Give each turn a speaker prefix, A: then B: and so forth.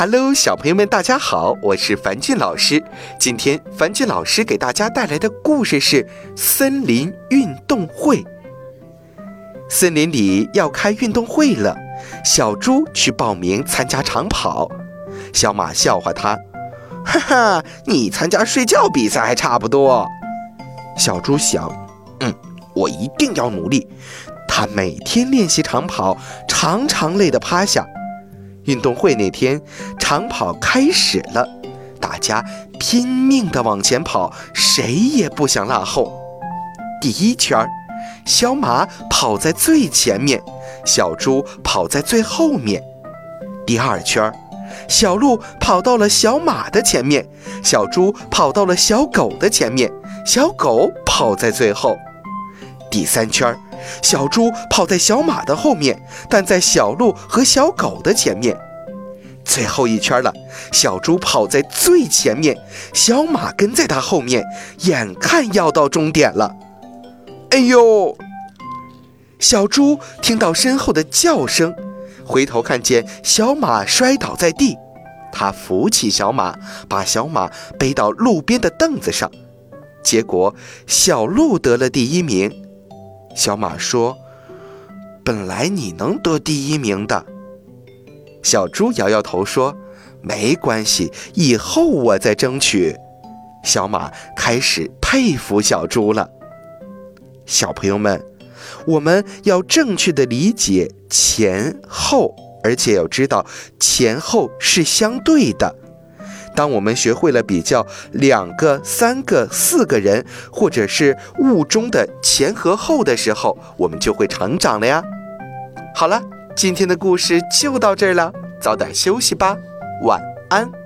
A: Hello，小朋友们，大家好，我是樊俊老师。今天樊俊老师给大家带来的故事是森林运动会。森林里要开运动会了，小猪去报名参加长跑。小马笑话他：“哈哈，你参加睡觉比赛还差不多。”小猪想：“嗯，我一定要努力。”他每天练习长跑，常常累得趴下。运动会那天，长跑开始了，大家拼命地往前跑，谁也不想落后。第一圈儿，小马跑在最前面，小猪跑在最后面。第二圈儿，小鹿跑到了小马的前面，小猪跑到了小狗的前面，小狗跑在最后。第三圈儿。小猪跑在小马的后面，但在小鹿和小狗的前面。最后一圈了，小猪跑在最前面，小马跟在它后面，眼看要到终点了。哎呦！小猪听到身后的叫声，回头看见小马摔倒在地，他扶起小马，把小马背到路边的凳子上。结果，小鹿得了第一名。小马说：“本来你能得第一名的。”小猪摇摇头说：“没关系，以后我再争取。”小马开始佩服小猪了。小朋友们，我们要正确的理解前后，而且要知道前后是相对的。当我们学会了比较两个、三个、四个人，或者是物中的前和后的时候，我们就会成长了呀。好了，今天的故事就到这儿了，早点休息吧，晚安。